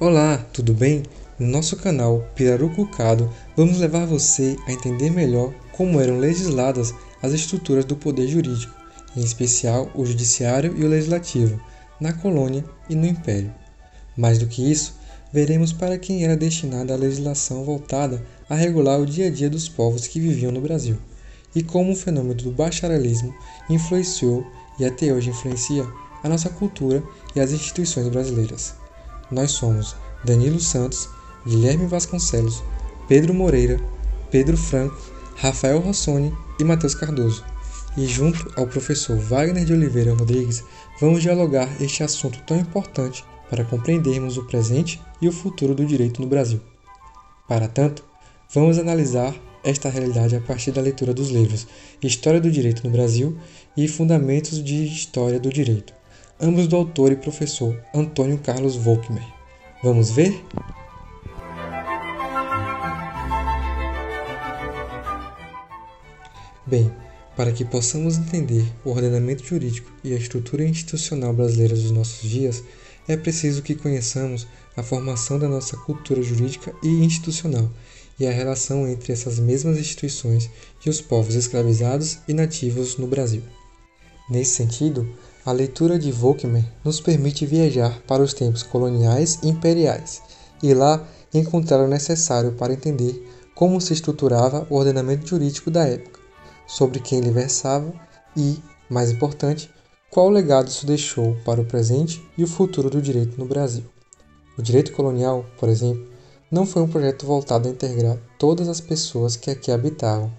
Olá, tudo bem? No nosso canal Pirarucucado, vamos levar você a entender melhor como eram legisladas as estruturas do poder jurídico, em especial o judiciário e o legislativo, na colônia e no império. Mais do que isso, veremos para quem era destinada a legislação voltada a regular o dia a dia dos povos que viviam no Brasil, e como o fenômeno do bacharelismo influenciou e até hoje influencia a nossa cultura e as instituições brasileiras. Nós somos Danilo Santos, Guilherme Vasconcelos, Pedro Moreira, Pedro Franco, Rafael Rossoni e Matheus Cardoso. E junto ao professor Wagner de Oliveira Rodrigues, vamos dialogar este assunto tão importante para compreendermos o presente e o futuro do direito no Brasil. Para tanto, vamos analisar esta realidade a partir da leitura dos livros História do Direito no Brasil e Fundamentos de História do Direito, ambos do autor e professor Antônio Carlos Volkmer. Vamos ver? Bem, para que possamos entender o ordenamento jurídico e a estrutura institucional brasileira dos nossos dias, é preciso que conheçamos a formação da nossa cultura jurídica e institucional e a relação entre essas mesmas instituições e os povos escravizados e nativos no Brasil. Nesse sentido, a leitura de Volkmer nos permite viajar para os tempos coloniais e imperiais e lá encontrar o necessário para entender como se estruturava o ordenamento jurídico da época, sobre quem ele versava e, mais importante, qual legado isso deixou para o presente e o futuro do direito no Brasil. O direito colonial, por exemplo, não foi um projeto voltado a integrar todas as pessoas que aqui habitavam.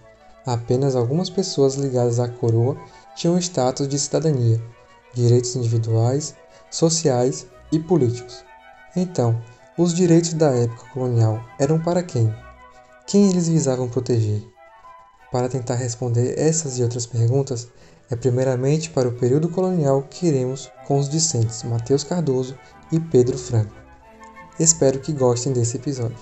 Apenas algumas pessoas ligadas à coroa tinham status de cidadania, direitos individuais, sociais e políticos. Então, os direitos da época colonial eram para quem? Quem eles visavam proteger? Para tentar responder essas e outras perguntas, é primeiramente para o período colonial que iremos com os discentes Mateus Cardoso e Pedro Franco. Espero que gostem desse episódio.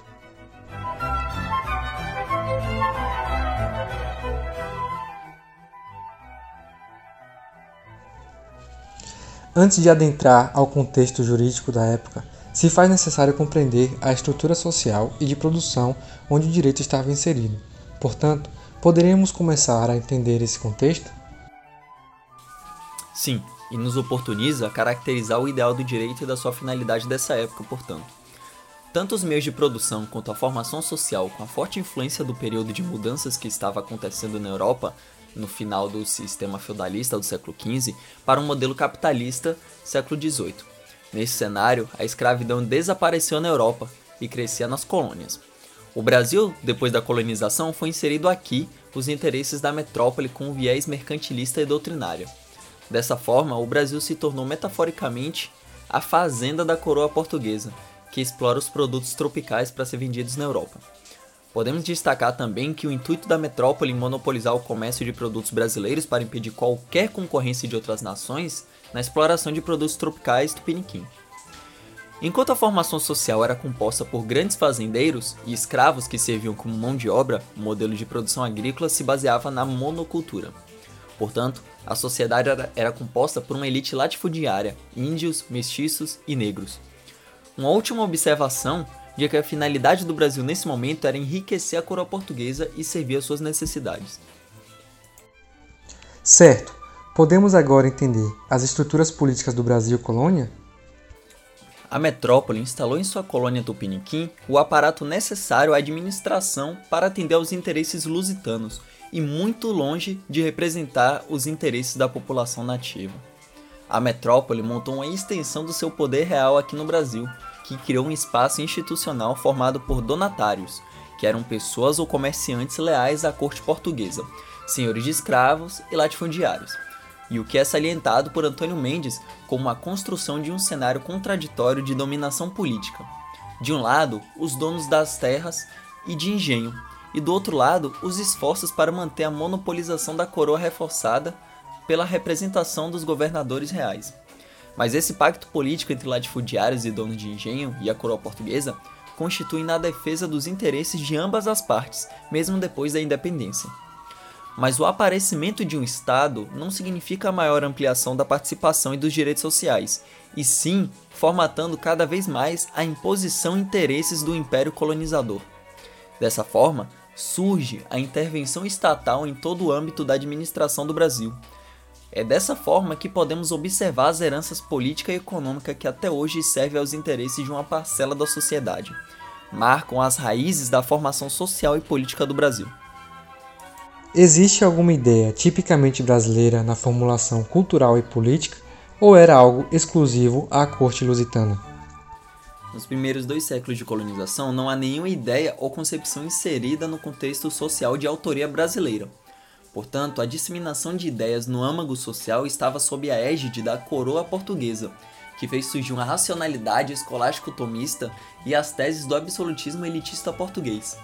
Antes de adentrar ao contexto jurídico da época, se faz necessário compreender a estrutura social e de produção onde o direito estava inserido. Portanto, poderíamos começar a entender esse contexto? Sim, e nos oportuniza caracterizar o ideal do direito e da sua finalidade dessa época, portanto. Tanto os meios de produção quanto a formação social, com a forte influência do período de mudanças que estava acontecendo na Europa, no final do sistema feudalista do século XV, para um modelo capitalista século XVIII. Nesse cenário, a escravidão desapareceu na Europa e crescia nas colônias. O Brasil, depois da colonização, foi inserido aqui os interesses da metrópole com um viés mercantilista e doutrinário. Dessa forma, o Brasil se tornou metaforicamente a fazenda da coroa portuguesa, que explora os produtos tropicais para ser vendidos na Europa. Podemos destacar também que o intuito da metrópole em monopolizar o comércio de produtos brasileiros para impedir qualquer concorrência de outras nações na exploração de produtos tropicais do Piniquim. Enquanto a formação social era composta por grandes fazendeiros e escravos que serviam como mão de obra, o modelo de produção agrícola se baseava na monocultura. Portanto, a sociedade era, era composta por uma elite latifundiária, índios, mestiços e negros. Uma última observação de que a finalidade do Brasil nesse momento era enriquecer a coroa portuguesa e servir às suas necessidades. Certo. Podemos agora entender as estruturas políticas do Brasil colônia? A metrópole instalou em sua colônia Tupiniquim o aparato necessário à administração para atender aos interesses lusitanos e muito longe de representar os interesses da população nativa. A metrópole montou uma extensão do seu poder real aqui no Brasil, que criou um espaço institucional formado por donatários, que eram pessoas ou comerciantes leais à corte portuguesa, senhores de escravos e latifundiários. E o que é salientado por Antônio Mendes como a construção de um cenário contraditório de dominação política. De um lado, os donos das terras e de engenho, e do outro lado, os esforços para manter a monopolização da coroa reforçada pela representação dos governadores reais. Mas esse pacto político entre latifundiários e donos de engenho e a coroa portuguesa constitui na defesa dos interesses de ambas as partes, mesmo depois da independência. Mas o aparecimento de um Estado não significa maior ampliação da participação e dos direitos sociais, e sim formatando cada vez mais a imposição interesses do império colonizador. Dessa forma, surge a intervenção estatal em todo o âmbito da administração do Brasil. É dessa forma que podemos observar as heranças política e econômica que até hoje servem aos interesses de uma parcela da sociedade. Marcam as raízes da formação social e política do Brasil. Existe alguma ideia tipicamente brasileira na formulação cultural e política ou era algo exclusivo à corte lusitana? Nos primeiros dois séculos de colonização, não há nenhuma ideia ou concepção inserida no contexto social de autoria brasileira. Portanto, a disseminação de ideias no âmago social estava sob a égide da coroa portuguesa, que fez surgir uma racionalidade escolástico-tomista e as teses do absolutismo elitista português.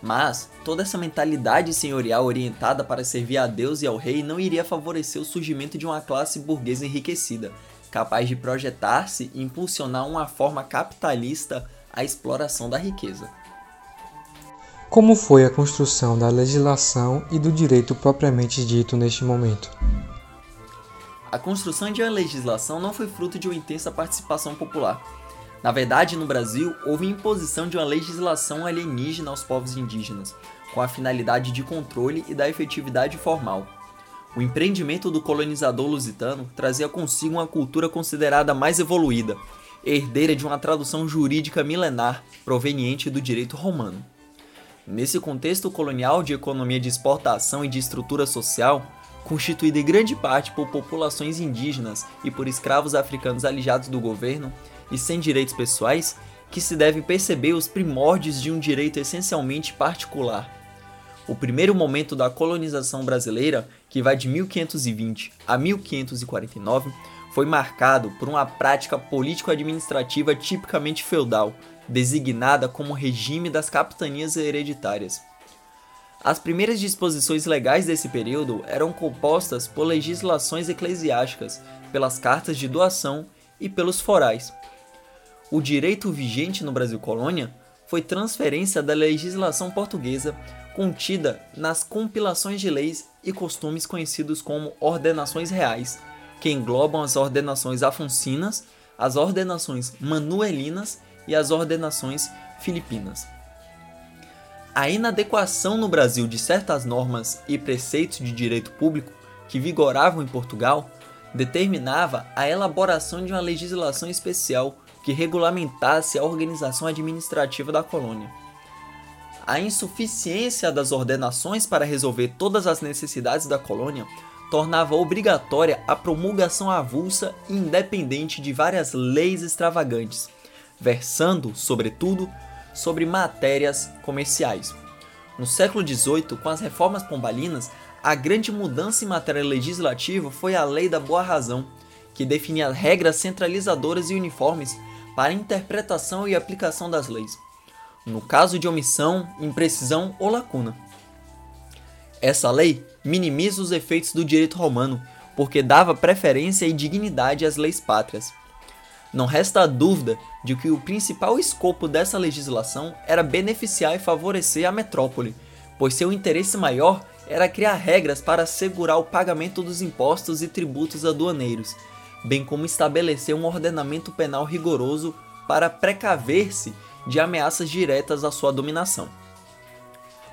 Mas toda essa mentalidade senhorial orientada para servir a Deus e ao rei não iria favorecer o surgimento de uma classe burguesa enriquecida, capaz de projetar-se e impulsionar uma forma capitalista à exploração da riqueza. Como foi a construção da legislação e do direito propriamente dito neste momento? A construção de uma legislação não foi fruto de uma intensa participação popular. Na verdade, no Brasil, houve imposição de uma legislação alienígena aos povos indígenas, com a finalidade de controle e da efetividade formal. O empreendimento do colonizador lusitano trazia consigo uma cultura considerada mais evoluída, herdeira de uma tradução jurídica milenar proveniente do direito romano. Nesse contexto colonial de economia de exportação e de estrutura social, constituída em grande parte por populações indígenas e por escravos africanos alijados do governo e sem direitos pessoais, que se deve perceber os primórdios de um direito essencialmente particular, o primeiro momento da colonização brasileira, que vai de 1520 a 1549, foi marcado por uma prática político-administrativa tipicamente feudal, designada como regime das capitanias hereditárias. As primeiras disposições legais desse período eram compostas por legislações eclesiásticas, pelas cartas de doação e pelos forais. O direito vigente no Brasil colônia foi transferência da legislação portuguesa contida nas compilações de leis e costumes conhecidos como ordenações reais, que englobam as ordenações afoncinas, as ordenações manuelinas e as ordenações filipinas. A inadequação no Brasil de certas normas e preceitos de direito público que vigoravam em Portugal determinava a elaboração de uma legislação especial que regulamentasse a organização administrativa da colônia a insuficiência das ordenações para resolver todas as necessidades da colônia tornava obrigatória a promulgação avulsa e independente de várias leis extravagantes, versando, sobretudo, sobre matérias comerciais. No século XVIII, com as reformas pombalinas, a grande mudança em matéria legislativa foi a Lei da Boa Razão, que definia regras centralizadoras e uniformes para a interpretação e aplicação das leis no caso de omissão, imprecisão ou lacuna. Essa lei minimiza os efeitos do direito romano, porque dava preferência e dignidade às leis pátrias. Não resta dúvida de que o principal escopo dessa legislação era beneficiar e favorecer a metrópole, pois seu interesse maior era criar regras para assegurar o pagamento dos impostos e tributos aduaneiros, bem como estabelecer um ordenamento penal rigoroso para precaver-se de ameaças diretas à sua dominação.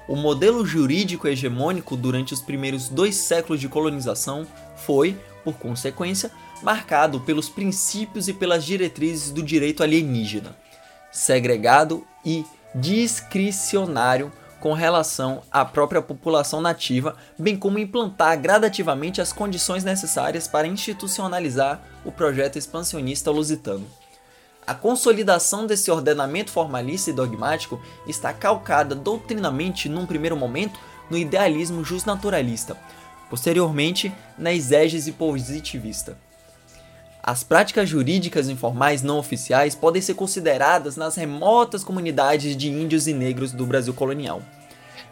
O modelo jurídico hegemônico durante os primeiros dois séculos de colonização foi, por consequência, marcado pelos princípios e pelas diretrizes do direito alienígena, segregado e discricionário com relação à própria população nativa, bem como implantar gradativamente as condições necessárias para institucionalizar o projeto expansionista lusitano. A consolidação desse ordenamento formalista e dogmático está calcada doutrinamente, num primeiro momento, no idealismo justnaturalista, posteriormente na exégese positivista. As práticas jurídicas informais não oficiais podem ser consideradas nas remotas comunidades de índios e negros do Brasil colonial.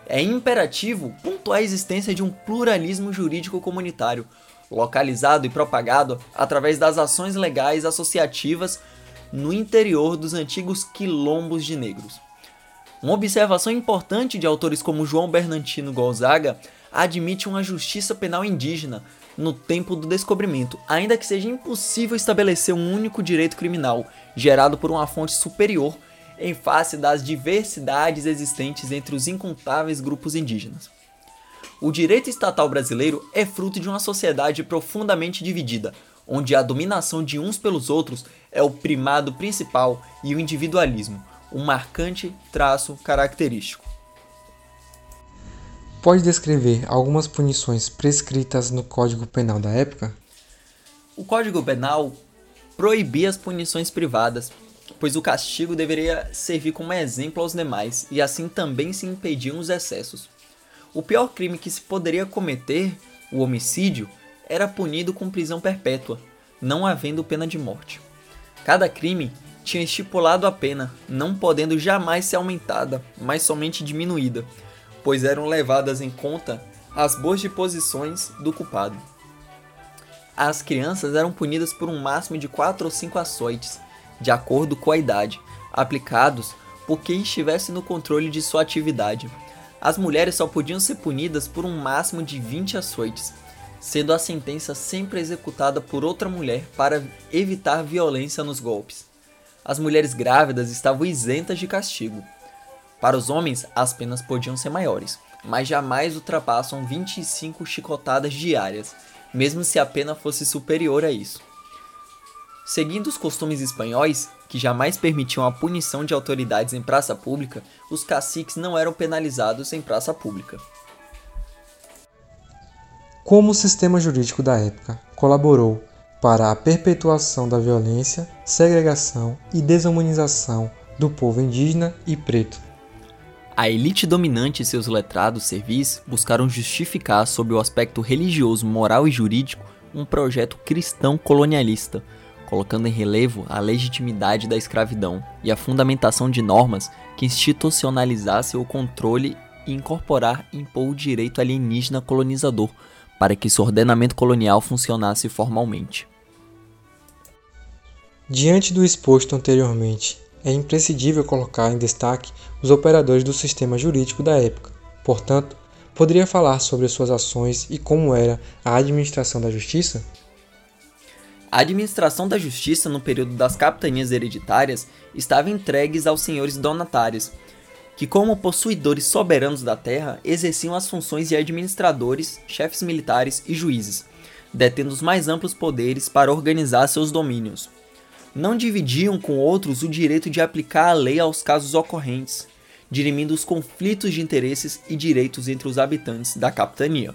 É imperativo pontuar a existência de um pluralismo jurídico comunitário, localizado e propagado através das ações legais associativas no interior dos antigos quilombos de negros. Uma observação importante de autores como João Bernardino Gonzaga admite uma justiça penal indígena no tempo do descobrimento, ainda que seja impossível estabelecer um único direito criminal gerado por uma fonte superior em face das diversidades existentes entre os incontáveis grupos indígenas. O direito estatal brasileiro é fruto de uma sociedade profundamente dividida, onde a dominação de uns pelos outros é o primado principal e o individualismo, um marcante traço característico. Pode descrever algumas punições prescritas no Código Penal da época? O Código Penal proibia as punições privadas, pois o castigo deveria servir como exemplo aos demais e assim também se impediam os excessos. O pior crime que se poderia cometer, o homicídio, era punido com prisão perpétua, não havendo pena de morte. Cada crime tinha estipulado a pena, não podendo jamais ser aumentada, mas somente diminuída, pois eram levadas em conta as boas disposições do culpado. As crianças eram punidas por um máximo de 4 ou 5 açoites, de acordo com a idade, aplicados por quem estivesse no controle de sua atividade. As mulheres só podiam ser punidas por um máximo de 20 açoites, sendo a sentença sempre executada por outra mulher para evitar violência nos golpes. As mulheres grávidas estavam isentas de castigo. Para os homens, as penas podiam ser maiores, mas jamais ultrapassam 25 chicotadas diárias, mesmo se a pena fosse superior a isso. Seguindo os costumes espanhóis, que jamais permitiam a punição de autoridades em praça pública, os caciques não eram penalizados em praça pública como o sistema jurídico da época colaborou para a perpetuação da violência, segregação e desumanização do povo indígena e preto. A elite dominante e seus letrados servis buscaram justificar, sob o aspecto religioso, moral e jurídico, um projeto cristão colonialista, colocando em relevo a legitimidade da escravidão e a fundamentação de normas que institucionalizassem o controle e incorporar e impor o direito alienígena colonizador para que seu ordenamento colonial funcionasse formalmente. Diante do exposto anteriormente, é imprescindível colocar em destaque os operadores do sistema jurídico da época. Portanto, poderia falar sobre suas ações e como era a administração da justiça? A administração da justiça no período das capitanias hereditárias estava entregues aos senhores donatários, que, como possuidores soberanos da terra, exerciam as funções de administradores, chefes militares e juízes, detendo os mais amplos poderes para organizar seus domínios. Não dividiam com outros o direito de aplicar a lei aos casos ocorrentes, dirimindo os conflitos de interesses e direitos entre os habitantes da capitania.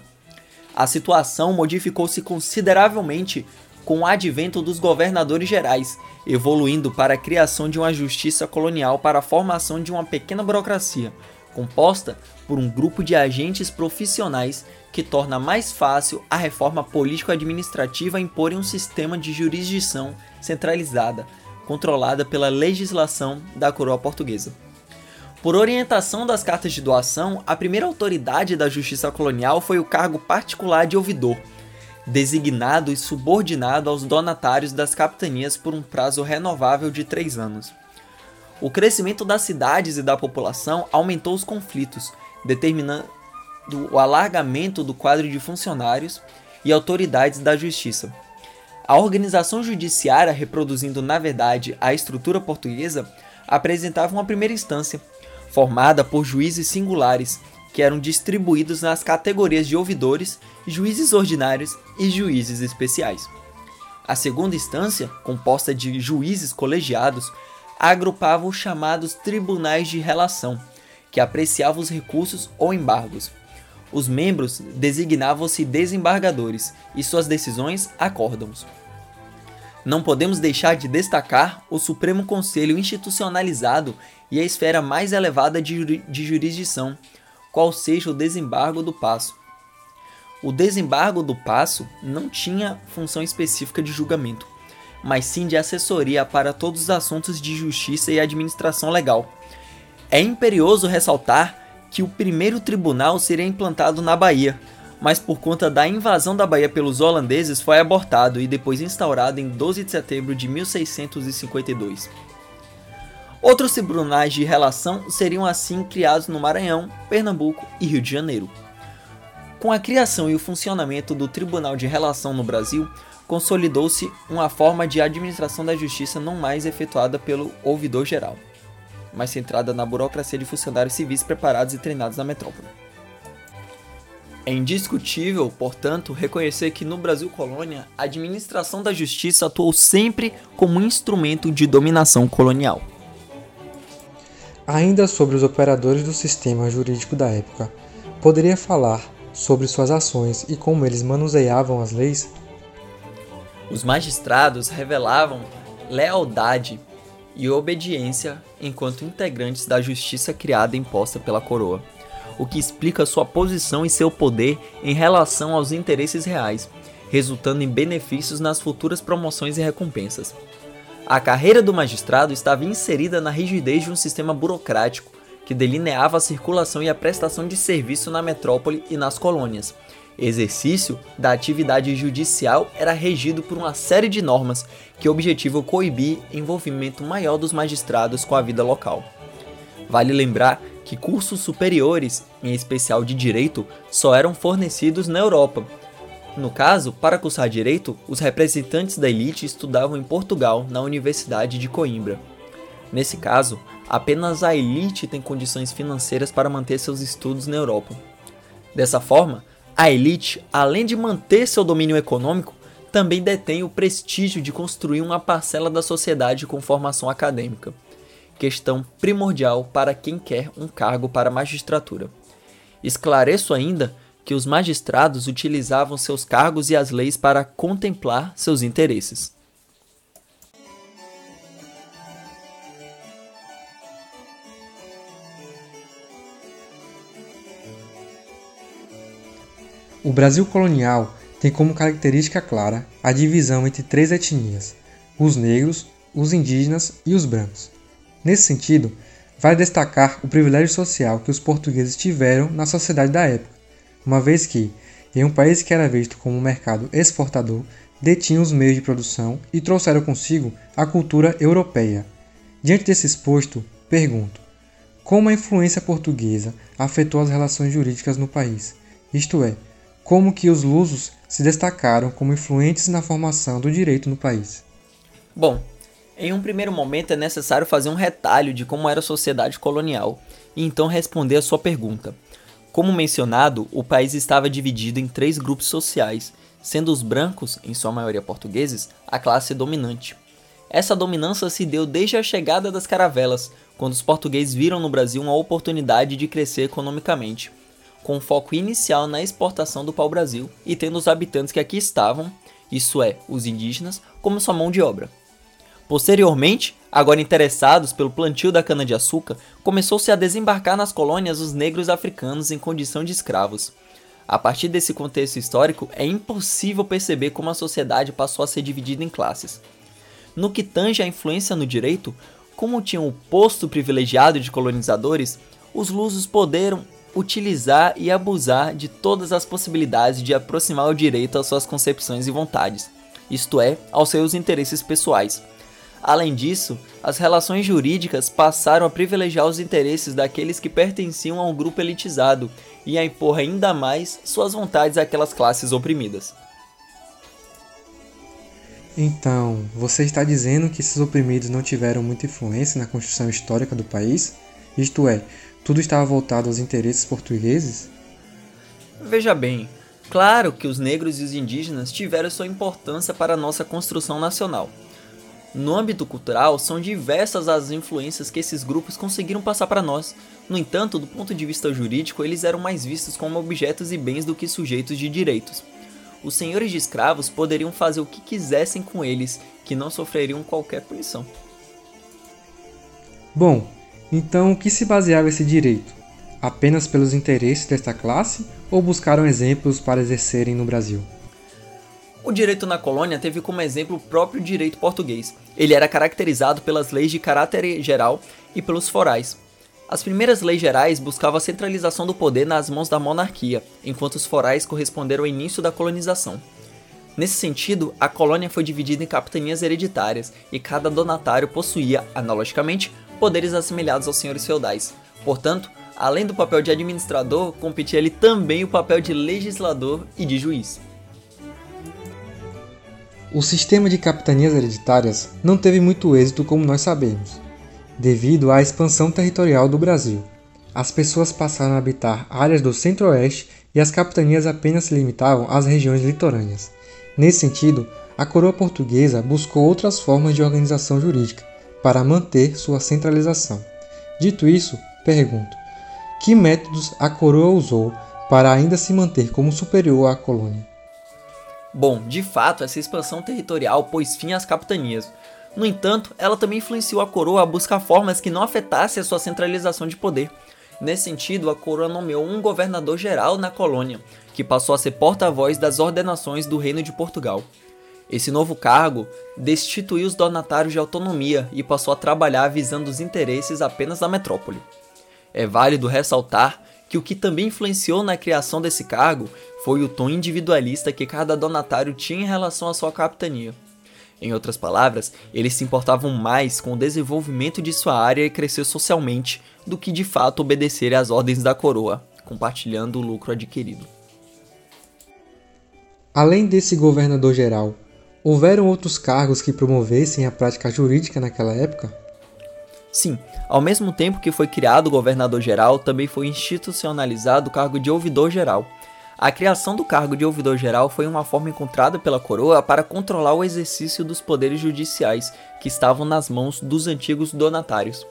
A situação modificou-se consideravelmente com o advento dos governadores gerais, evoluindo para a criação de uma justiça colonial para a formação de uma pequena burocracia, composta por um grupo de agentes profissionais que torna mais fácil a reforma político-administrativa impor um sistema de jurisdição centralizada, controlada pela legislação da coroa portuguesa. Por orientação das cartas de doação, a primeira autoridade da justiça colonial foi o cargo particular de ouvidor, designado e subordinado aos donatários das capitanias por um prazo renovável de três anos. O crescimento das cidades e da população aumentou os conflitos, determinando o alargamento do quadro de funcionários e autoridades da justiça. A organização judiciária, reproduzindo na verdade a estrutura portuguesa, apresentava uma primeira instância, formada por juízes singulares que eram distribuídos nas categorias de ouvidores, juízes ordinários e juízes especiais. A segunda instância, composta de juízes colegiados, agrupava os chamados tribunais de relação, que apreciavam os recursos ou embargos. Os membros designavam-se desembargadores e suas decisões acórdãos. Não podemos deixar de destacar o Supremo Conselho institucionalizado e a esfera mais elevada de, de jurisdição, qual seja o desembargo do passo. O desembargo do passo não tinha função específica de julgamento, mas sim de assessoria para todos os assuntos de justiça e administração legal. É imperioso ressaltar que o primeiro tribunal seria implantado na Bahia, mas por conta da invasão da Bahia pelos holandeses foi abortado e depois instaurado em 12 de setembro de 1652. Outros tribunais de relação seriam assim criados no Maranhão, Pernambuco e Rio de Janeiro. Com a criação e o funcionamento do Tribunal de Relação no Brasil, consolidou-se uma forma de administração da justiça não mais efetuada pelo ouvidor geral, mas centrada na burocracia de funcionários civis preparados e treinados na metrópole. É indiscutível, portanto, reconhecer que no Brasil colônia, a administração da justiça atuou sempre como instrumento de dominação colonial. Ainda sobre os operadores do sistema jurídico da época, poderia falar sobre suas ações e como eles manuseavam as leis? Os magistrados revelavam lealdade e obediência enquanto integrantes da justiça criada e imposta pela coroa, o que explica sua posição e seu poder em relação aos interesses reais, resultando em benefícios nas futuras promoções e recompensas. A carreira do magistrado estava inserida na rigidez de um sistema burocrático que delineava a circulação e a prestação de serviço na metrópole e nas colônias, exercício da atividade judicial era regido por uma série de normas que objetivam coibir envolvimento maior dos magistrados com a vida local. Vale lembrar que cursos superiores, em especial de direito, só eram fornecidos na Europa. No caso, para cursar direito, os representantes da elite estudavam em Portugal, na Universidade de Coimbra. Nesse caso, apenas a elite tem condições financeiras para manter seus estudos na Europa. Dessa forma, a elite, além de manter seu domínio econômico, também detém o prestígio de construir uma parcela da sociedade com formação acadêmica, questão primordial para quem quer um cargo para a magistratura. Esclareço ainda que os magistrados utilizavam seus cargos e as leis para contemplar seus interesses. O Brasil colonial tem como característica clara a divisão entre três etnias: os negros, os indígenas e os brancos. Nesse sentido, vale destacar o privilégio social que os portugueses tiveram na sociedade da época, uma vez que, em um país que era visto como um mercado exportador, detinham os meios de produção e trouxeram consigo a cultura europeia. Diante desse exposto, pergunto: como a influência portuguesa afetou as relações jurídicas no país? Isto é, como que os lusos se destacaram como influentes na formação do direito no país. Bom, em um primeiro momento é necessário fazer um retalho de como era a sociedade colonial e então responder a sua pergunta. Como mencionado, o país estava dividido em três grupos sociais, sendo os brancos, em sua maioria portugueses, a classe dominante. Essa dominância se deu desde a chegada das caravelas, quando os portugueses viram no Brasil uma oportunidade de crescer economicamente com foco inicial na exportação do pau-brasil e tendo os habitantes que aqui estavam, isso é, os indígenas, como sua mão de obra. Posteriormente, agora interessados pelo plantio da cana-de-açúcar, começou-se a desembarcar nas colônias os negros africanos em condição de escravos. A partir desse contexto histórico, é impossível perceber como a sociedade passou a ser dividida em classes. No que tange à influência no direito, como tinham o posto privilegiado de colonizadores, os lusos poderam utilizar e abusar de todas as possibilidades de aproximar o direito às suas concepções e vontades, isto é, aos seus interesses pessoais. Além disso, as relações jurídicas passaram a privilegiar os interesses daqueles que pertenciam a um grupo elitizado e a impor ainda mais suas vontades àquelas classes oprimidas. Então, você está dizendo que esses oprimidos não tiveram muita influência na construção histórica do país? Isto é, tudo estava voltado aos interesses portugueses? Veja bem, claro que os negros e os indígenas tiveram sua importância para a nossa construção nacional. No âmbito cultural, são diversas as influências que esses grupos conseguiram passar para nós. No entanto, do ponto de vista jurídico, eles eram mais vistos como objetos e bens do que sujeitos de direitos. Os senhores de escravos poderiam fazer o que quisessem com eles, que não sofreriam qualquer punição. Bom, então, o que se baseava esse direito? Apenas pelos interesses desta classe ou buscaram exemplos para exercerem no Brasil? O direito na colônia teve como exemplo o próprio direito português. Ele era caracterizado pelas leis de caráter geral e pelos forais. As primeiras leis gerais buscavam a centralização do poder nas mãos da monarquia, enquanto os forais corresponderam ao início da colonização. Nesse sentido, a colônia foi dividida em capitanias hereditárias e cada donatário possuía, analogicamente, poderes assemelhados aos senhores feudais. Portanto, além do papel de administrador, competia ele também o papel de legislador e de juiz. O sistema de capitanias hereditárias não teve muito êxito, como nós sabemos, devido à expansão territorial do Brasil. As pessoas passaram a habitar áreas do centro-oeste e as capitanias apenas se limitavam às regiões litorâneas. Nesse sentido, a coroa portuguesa buscou outras formas de organização jurídica para manter sua centralização. Dito isso, pergunto: que métodos a coroa usou para ainda se manter como superior à colônia? Bom, de fato, essa expansão territorial pôs fim às capitanias. No entanto, ela também influenciou a coroa a buscar formas que não afetassem a sua centralização de poder. Nesse sentido, a coroa nomeou um governador-geral na colônia, que passou a ser porta-voz das ordenações do Reino de Portugal. Esse novo cargo destituiu os donatários de autonomia e passou a trabalhar visando os interesses apenas da metrópole. É válido ressaltar que o que também influenciou na criação desse cargo foi o tom individualista que cada donatário tinha em relação à sua capitania. Em outras palavras, eles se importavam mais com o desenvolvimento de sua área e crescer socialmente do que de fato obedecer às ordens da coroa, compartilhando o lucro adquirido. Além desse governador geral, houveram outros cargos que promovessem a prática jurídica naquela época? Sim, ao mesmo tempo que foi criado o governador-geral, também foi institucionalizado o cargo de ouvidor-geral. A criação do cargo de ouvidor-geral foi uma forma encontrada pela coroa para controlar o exercício dos poderes judiciais que estavam nas mãos dos antigos donatários.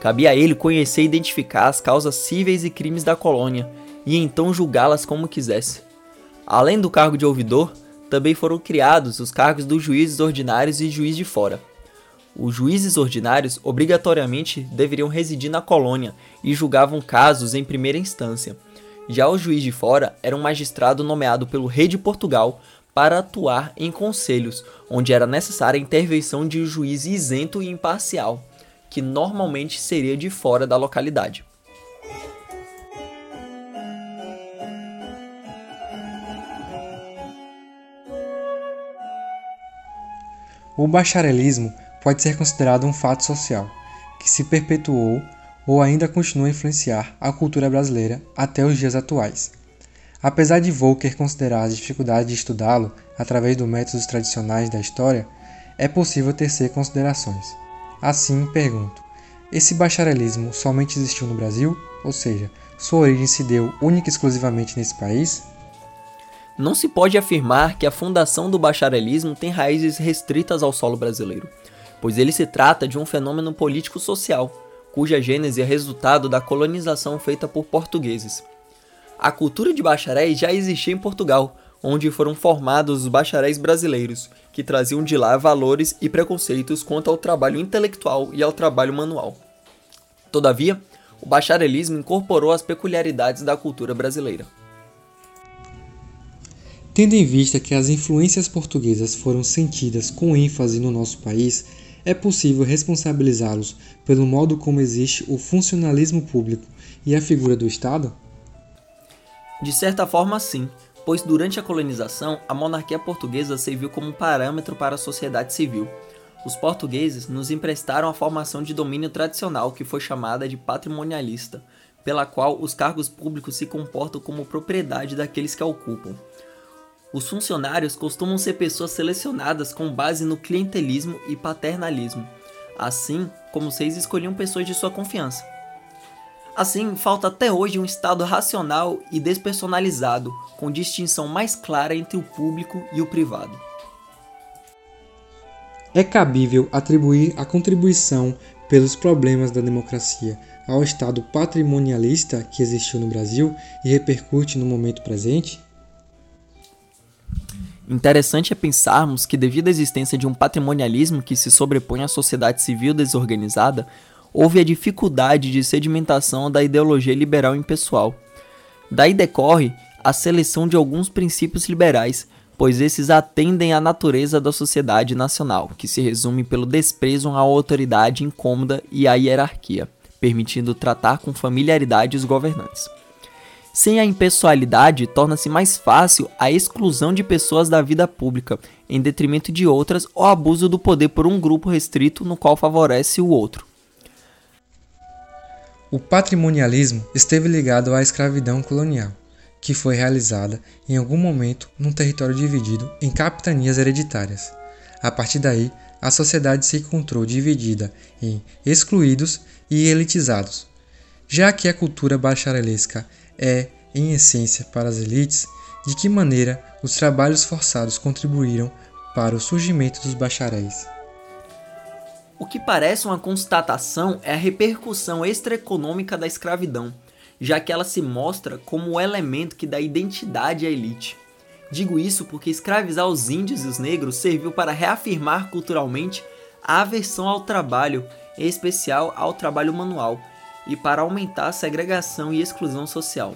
Cabia a ele conhecer e identificar as causas cíveis e crimes da colônia, e então julgá-las como quisesse. Além do cargo de ouvidor, também foram criados os cargos dos juízes ordinários e juiz de fora. Os juízes ordinários obrigatoriamente deveriam residir na colônia e julgavam casos em primeira instância. Já o juiz de fora era um magistrado nomeado pelo rei de Portugal para atuar em conselhos, onde era necessária a intervenção de um juiz isento e imparcial, que normalmente seria de fora da localidade. O bacharelismo pode ser considerado um fato social que se perpetuou ou ainda continua a influenciar a cultura brasileira até os dias atuais. Apesar de Volcker considerar as dificuldades de estudá-lo através dos métodos tradicionais da história, é possível tecer considerações. Assim, pergunto: esse bacharelismo somente existiu no Brasil? Ou seja, sua origem se deu única e exclusivamente nesse país? Não se pode afirmar que a fundação do bacharelismo tem raízes restritas ao solo brasileiro, pois ele se trata de um fenômeno político-social, cuja gênese é resultado da colonização feita por portugueses. A cultura de bacharéis já existia em Portugal, onde foram formados os bacharéis brasileiros, que traziam de lá valores e preconceitos quanto ao trabalho intelectual e ao trabalho manual. Todavia, o bacharelismo incorporou as peculiaridades da cultura brasileira. Tendo em vista que as influências portuguesas foram sentidas com ênfase no nosso país, é possível responsabilizá-los pelo modo como existe o funcionalismo público e a figura do Estado? De certa forma, sim, pois durante a colonização, a monarquia portuguesa serviu como parâmetro para a sociedade civil. Os portugueses nos emprestaram a formação de domínio tradicional que foi chamada de patrimonialista, pela qual os cargos públicos se comportam como propriedade daqueles que a ocupam. Os funcionários costumam ser pessoas selecionadas com base no clientelismo e paternalismo, assim como vocês escolhiam pessoas de sua confiança. Assim, falta até hoje um Estado racional e despersonalizado, com distinção mais clara entre o público e o privado. É cabível atribuir a contribuição pelos problemas da democracia ao Estado patrimonialista que existiu no Brasil e repercute no momento presente? Interessante é pensarmos que, devido à existência de um patrimonialismo que se sobrepõe à sociedade civil desorganizada, houve a dificuldade de sedimentação da ideologia liberal impessoal. Daí decorre a seleção de alguns princípios liberais, pois esses atendem à natureza da sociedade nacional, que se resume pelo desprezo à autoridade incômoda e à hierarquia, permitindo tratar com familiaridade os governantes. Sem a impessoalidade, torna-se mais fácil a exclusão de pessoas da vida pública, em detrimento de outras, ou abuso do poder por um grupo restrito no qual favorece o outro. O patrimonialismo esteve ligado à escravidão colonial, que foi realizada em algum momento num território dividido em capitanias hereditárias. A partir daí, a sociedade se encontrou dividida em excluídos e elitizados. Já que a cultura bacharelesca é, em essência, para as elites, de que maneira os trabalhos forçados contribuíram para o surgimento dos bacharéis? O que parece uma constatação é a repercussão extraeconômica da escravidão, já que ela se mostra como o elemento que dá identidade à elite. Digo isso porque escravizar os índios e os negros serviu para reafirmar culturalmente a aversão ao trabalho, em especial ao trabalho manual, e para aumentar a segregação e exclusão social.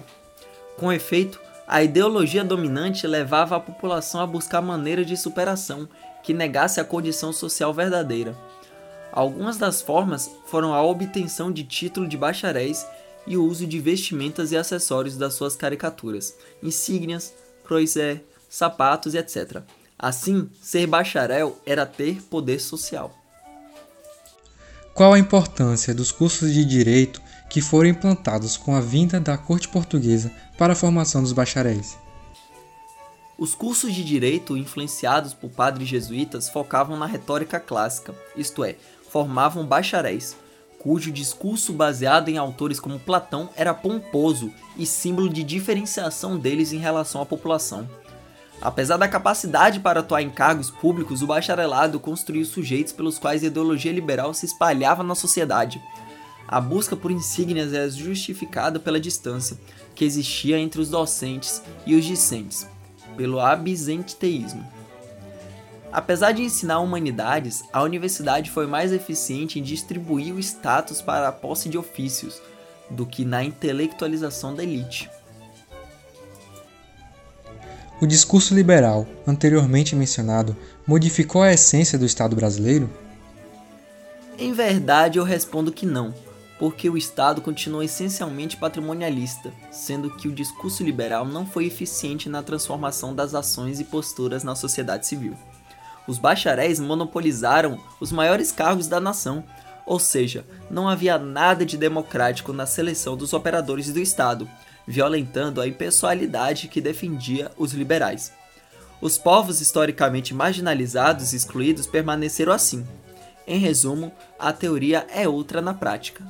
Com efeito, a ideologia dominante levava a população a buscar maneiras de superação que negasse a condição social verdadeira. Algumas das formas foram a obtenção de título de bacharéis e o uso de vestimentas e acessórios das suas caricaturas, insígnias, croisé, sapatos e etc. Assim, ser bacharel era ter poder social. Qual a importância dos cursos de direito que foram implantados com a vinda da corte portuguesa para a formação dos bacharéis? Os cursos de direito influenciados por padres jesuítas focavam na retórica clássica, isto é, formavam bacharéis, cujo discurso baseado em autores como Platão era pomposo e símbolo de diferenciação deles em relação à população. Apesar da capacidade para atuar em cargos públicos, o bacharelado construiu sujeitos pelos quais a ideologia liberal se espalhava na sociedade. A busca por insígnias é justificada pela distância que existia entre os docentes e os discentes, pelo absenteísmo. Apesar de ensinar humanidades, a universidade foi mais eficiente em distribuir o status para a posse de ofícios do que na intelectualização da elite. O discurso liberal, anteriormente mencionado, modificou a essência do Estado brasileiro? Em verdade, eu respondo que não, porque o Estado continuou essencialmente patrimonialista, sendo que o discurso liberal não foi eficiente na transformação das ações e posturas na sociedade civil os bacharéis monopolizaram os maiores cargos da nação, ou seja, não havia nada de democrático na seleção dos operadores do Estado, violentando a impessoalidade que defendia os liberais. Os povos historicamente marginalizados e excluídos permaneceram assim. Em resumo, a teoria é outra na prática.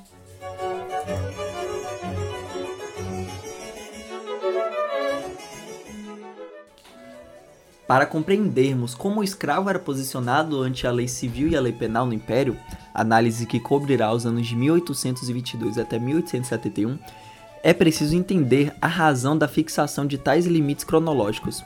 Para compreendermos como o escravo era posicionado ante a lei civil e a lei penal no Império, análise que cobrirá os anos de 1822 até 1871, é preciso entender a razão da fixação de tais limites cronológicos.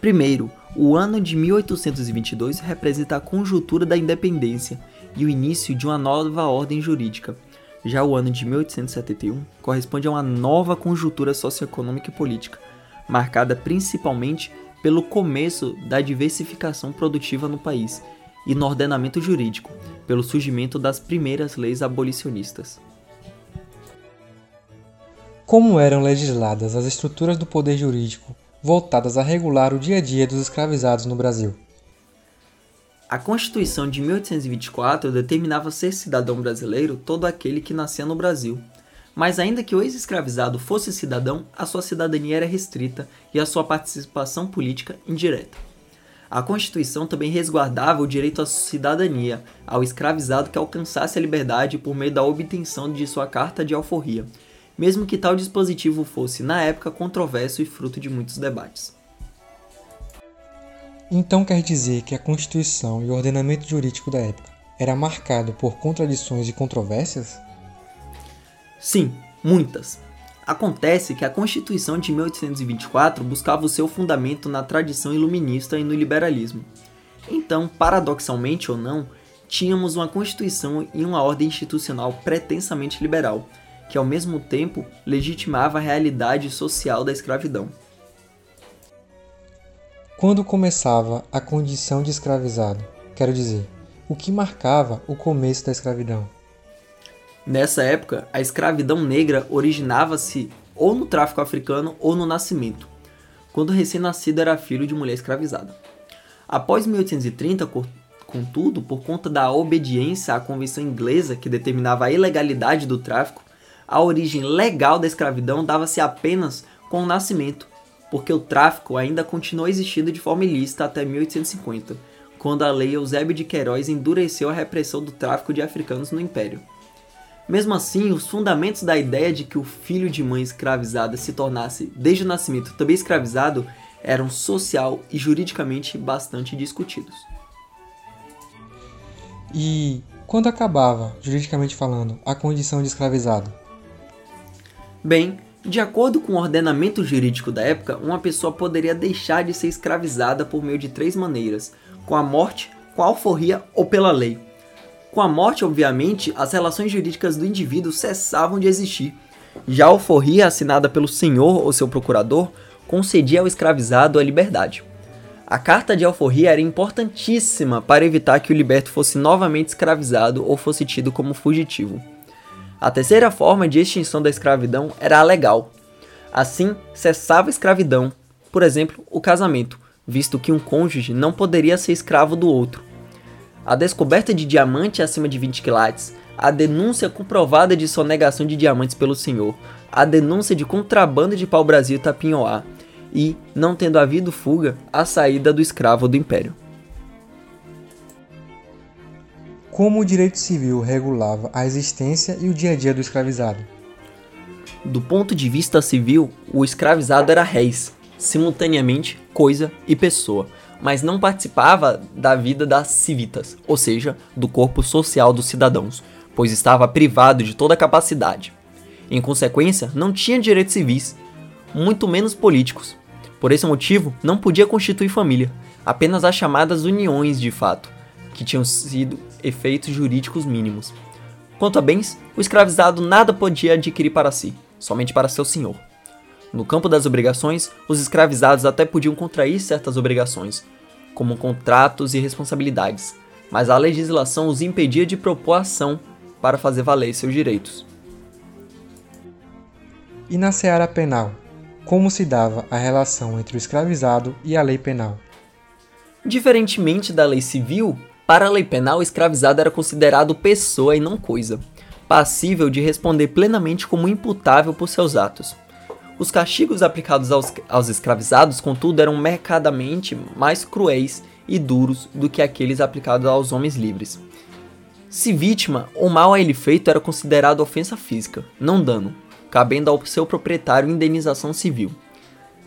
Primeiro, o ano de 1822 representa a conjuntura da independência e o início de uma nova ordem jurídica. Já o ano de 1871 corresponde a uma nova conjuntura socioeconômica e política, marcada principalmente pelo começo da diversificação produtiva no país e no ordenamento jurídico, pelo surgimento das primeiras leis abolicionistas. Como eram legisladas as estruturas do poder jurídico voltadas a regular o dia a dia dos escravizados no Brasil? A Constituição de 1824 determinava ser cidadão brasileiro todo aquele que nascia no Brasil, mas ainda que o ex-escravizado fosse cidadão, a sua cidadania era restrita e a sua participação política indireta. A Constituição também resguardava o direito à cidadania ao escravizado que alcançasse a liberdade por meio da obtenção de sua carta de alforria, mesmo que tal dispositivo fosse, na época, controverso e fruto de muitos debates. Então quer dizer que a Constituição e o ordenamento jurídico da época era marcado por contradições e controvérsias? Sim, muitas. Acontece que a Constituição de 1824 buscava o seu fundamento na tradição iluminista e no liberalismo. Então, paradoxalmente ou não, tínhamos uma Constituição e uma ordem institucional pretensamente liberal, que ao mesmo tempo legitimava a realidade social da escravidão. Quando começava a condição de escravizado, quero dizer, o que marcava o começo da escravidão? Nessa época, a escravidão negra originava-se ou no tráfico africano ou no nascimento, quando o recém-nascido era filho de mulher escravizada. Após 1830, contudo, por conta da obediência à Convenção Inglesa que determinava a ilegalidade do tráfico, a origem legal da escravidão dava-se apenas com o nascimento, porque o tráfico ainda continuou existindo de forma ilícita até 1850, quando a lei Eusébio de Queiroz endureceu a repressão do tráfico de africanos no Império. Mesmo assim, os fundamentos da ideia de que o filho de mãe escravizada se tornasse, desde o nascimento, também escravizado eram social e juridicamente bastante discutidos. E quando acabava, juridicamente falando, a condição de escravizado? Bem, de acordo com o ordenamento jurídico da época, uma pessoa poderia deixar de ser escravizada por meio de três maneiras: com a morte, com a alforria ou pela lei. Com a morte, obviamente, as relações jurídicas do indivíduo cessavam de existir. Já a alforria, assinada pelo senhor ou seu procurador, concedia ao escravizado a liberdade. A carta de alforria era importantíssima para evitar que o liberto fosse novamente escravizado ou fosse tido como fugitivo. A terceira forma de extinção da escravidão era a legal. Assim, cessava a escravidão, por exemplo, o casamento, visto que um cônjuge não poderia ser escravo do outro a descoberta de diamante acima de 20 quilates, a denúncia comprovada de sonegação de diamantes pelo senhor, a denúncia de contrabando de pau-brasil Tapinhoá e, não tendo havido fuga, a saída do escravo do império. Como o direito civil regulava a existência e o dia a dia do escravizado? Do ponto de vista civil, o escravizado era réis, simultaneamente coisa e pessoa, mas não participava da vida das civitas, ou seja, do corpo social dos cidadãos, pois estava privado de toda capacidade. Em consequência, não tinha direitos civis, muito menos políticos. Por esse motivo, não podia constituir família, apenas as chamadas uniões de fato, que tinham sido efeitos jurídicos mínimos. Quanto a bens, o escravizado nada podia adquirir para si, somente para seu senhor. No campo das obrigações, os escravizados até podiam contrair certas obrigações, como contratos e responsabilidades, mas a legislação os impedia de propor ação para fazer valer seus direitos. E na seara penal, como se dava a relação entre o escravizado e a lei penal? Diferentemente da lei civil, para a lei penal, o escravizado era considerado pessoa e não coisa, passível de responder plenamente como imputável por seus atos. Os castigos aplicados aos, aos escravizados, contudo, eram mercadamente mais cruéis e duros do que aqueles aplicados aos homens livres. Se vítima, o mal a ele feito era considerado ofensa física, não dano, cabendo ao seu proprietário indenização civil.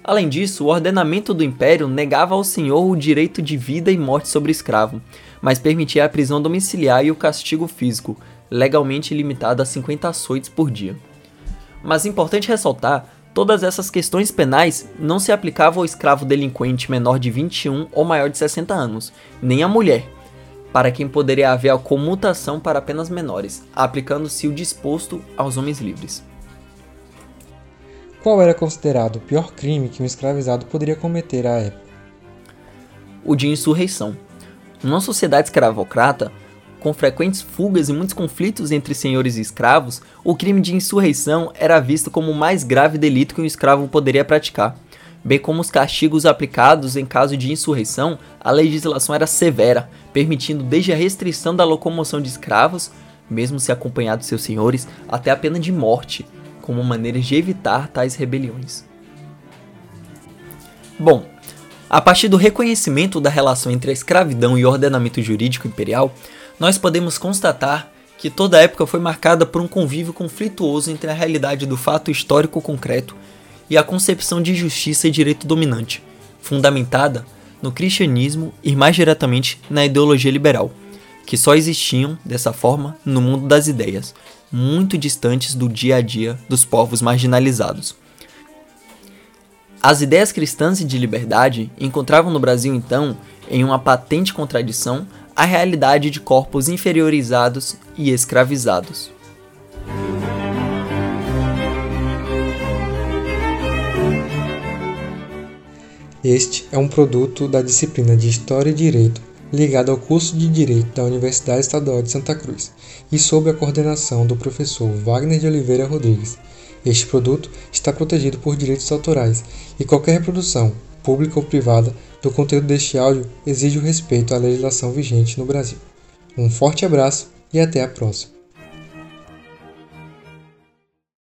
Além disso, o ordenamento do império negava ao senhor o direito de vida e morte sobre escravo, mas permitia a prisão domiciliar e o castigo físico, legalmente limitado a 50 açoites por dia. Mas importante ressaltar Todas essas questões penais não se aplicavam ao escravo delinquente menor de 21 ou maior de 60 anos, nem à mulher, para quem poderia haver a comutação para apenas menores, aplicando-se o disposto aos homens livres. Qual era considerado o pior crime que um escravizado poderia cometer à época? O de insurreição. Numa sociedade escravocrata, com frequentes fugas e muitos conflitos entre senhores e escravos, o crime de insurreição era visto como o mais grave delito que um escravo poderia praticar. Bem como os castigos aplicados em caso de insurreição, a legislação era severa, permitindo desde a restrição da locomoção de escravos, mesmo se acompanhados de seus senhores, até a pena de morte, como maneiras de evitar tais rebeliões. Bom, a partir do reconhecimento da relação entre a escravidão e o ordenamento jurídico imperial, nós podemos constatar que toda a época foi marcada por um convívio conflituoso entre a realidade do fato histórico concreto e a concepção de justiça e direito dominante, fundamentada no cristianismo e mais diretamente na ideologia liberal, que só existiam, dessa forma, no mundo das ideias, muito distantes do dia a dia dos povos marginalizados. As ideias cristãs e de liberdade encontravam no Brasil então em uma patente contradição a realidade de corpos inferiorizados e escravizados. Este é um produto da disciplina de História e Direito ligado ao curso de Direito da Universidade Estadual de Santa Cruz e sob a coordenação do professor Wagner de Oliveira Rodrigues. Este produto está protegido por direitos autorais e qualquer reprodução, pública ou privada, do conteúdo deste áudio exige o respeito à legislação vigente no Brasil. Um forte abraço e até a próxima.